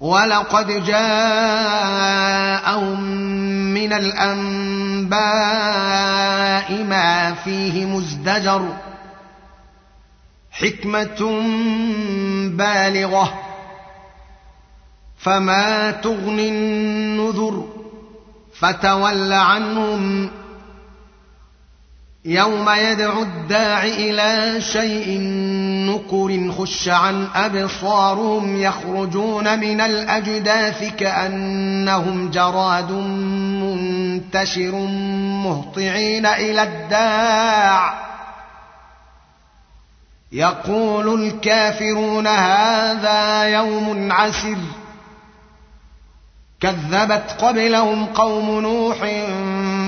ولقد جاءهم من الأنباء ما فيه مزدجر حكمة بالغة فما تغني النذر فتول عنهم يوم يدعو الداع إلى شيء نكر خش عن أبصارهم يخرجون من الأجداث كأنهم جراد منتشر مهطعين إلى الداع. يقول الكافرون هذا يوم عسر. كذبت قبلهم قوم نوح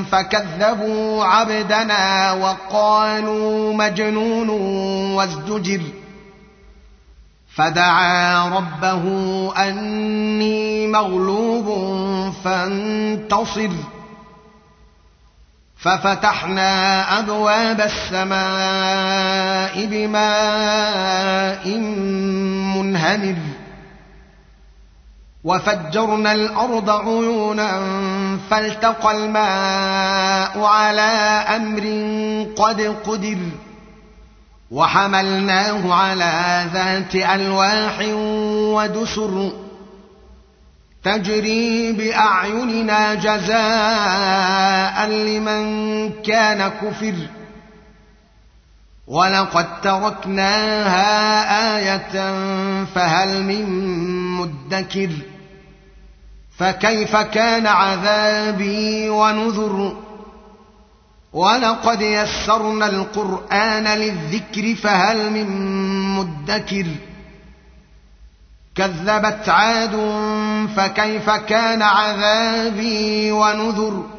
فكذبوا عبدنا وقالوا مجنون وازدجر. فدعا ربه أني مغلوب فانتصر. ففتحنا أبواب السماء بماء منهمر. وفجرنا الأرض عيونا فالتقى الماء على أمر قد قدر وحملناه على ذات ألواح ودسر تجري بأعيننا جزاء لمن كان كفر ولقد تركناها آية فهل من مدكر فكيف كان عذابي ونذر؟ ولقد يسرنا القرآن للذكر فهل من مدكر؟ كذبت عاد فكيف كان عذابي ونذر؟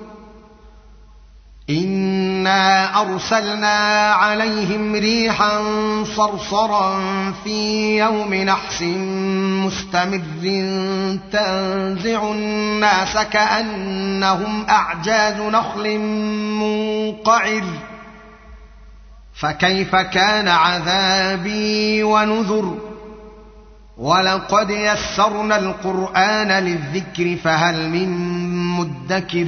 انا ارسلنا عليهم ريحا صرصرا في يوم نحس مستمر تنزع الناس كانهم اعجاز نخل منقعر فكيف كان عذابي ونذر ولقد يسرنا القران للذكر فهل من مدكر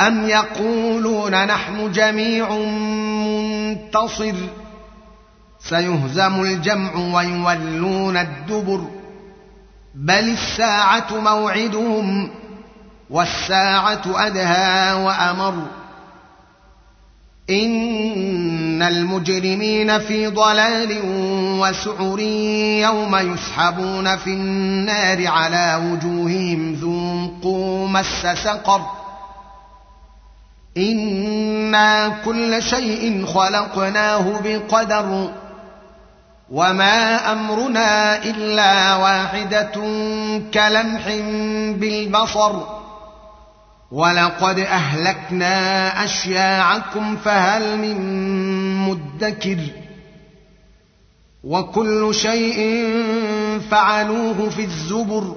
أم يقولون نحن جميع منتصر سيهزم الجمع ويولون الدبر بل الساعة موعدهم والساعة أدهى وأمر إن المجرمين في ضلال وسعر يوم يسحبون في النار على وجوههم ذوقوا مس سقر أنا كل شيء خلقناه بقدر وما امرنا الا واحدة كلمح بالبصر ولقد اهلكنا اشياعكم فهل من مدكر وكل شيء فعلوه في الزبر